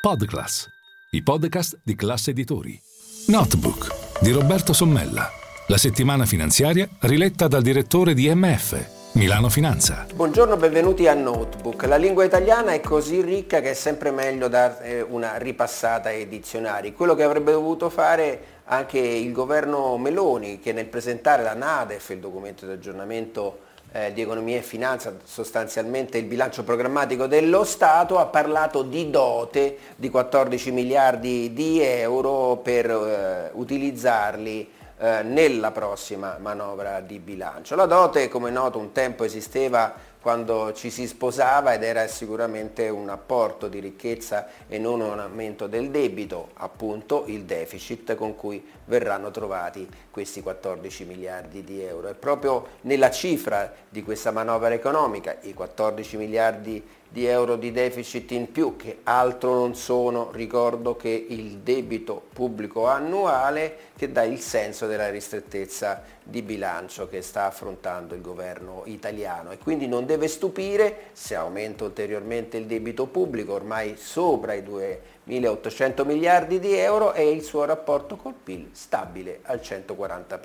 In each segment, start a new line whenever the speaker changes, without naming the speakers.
Podclass, i podcast di classe editori. Notebook di Roberto Sommella. La settimana finanziaria riletta dal direttore di MF, Milano Finanza.
Buongiorno, benvenuti a Notebook. La lingua italiana è così ricca che è sempre meglio dare una ripassata ai dizionari. Quello che avrebbe dovuto fare anche il governo Meloni, che nel presentare la NADEF, il documento di aggiornamento eh, di economia e finanza, sostanzialmente il bilancio programmatico dello Stato, ha parlato di dote di 14 miliardi di euro per eh, utilizzarli eh, nella prossima manovra di bilancio. La dote, come noto, un tempo esisteva quando ci si sposava ed era sicuramente un apporto di ricchezza e non un aumento del debito, appunto il deficit con cui verranno trovati questi 14 miliardi di euro. È proprio nella cifra di questa manovra economica, i 14 miliardi di euro di deficit in più, che altro non sono, ricordo che il debito pubblico annuale che dà il senso della ristrettezza di bilancio che sta affrontando il governo italiano e quindi non deve stupire se aumenta ulteriormente il debito pubblico ormai sopra i 2.800 miliardi di euro e il suo rapporto col PIL stabile al 140%.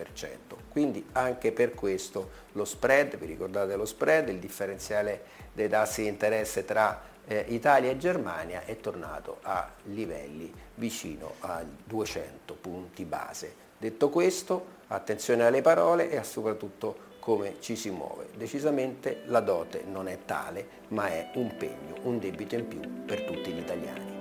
Quindi anche per questo lo spread, vi ricordate lo spread, il differenziale dei tassi di interesse tra eh, Italia e Germania è tornato a livelli vicino a 200 punti base. Detto questo, attenzione alle parole e soprattutto come ci si muove. Decisamente la dote non è tale, ma è un pegno, un debito in più per tutti gli italiani.